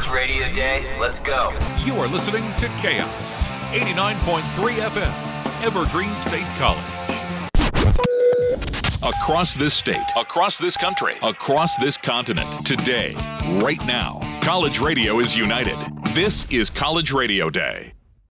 College Radio Day. Let's go. You are listening to KAOS, 89.3 FM, Evergreen State College. Across this state, across this country, across this continent, today, right now, college radio is united. This is College Radio Day.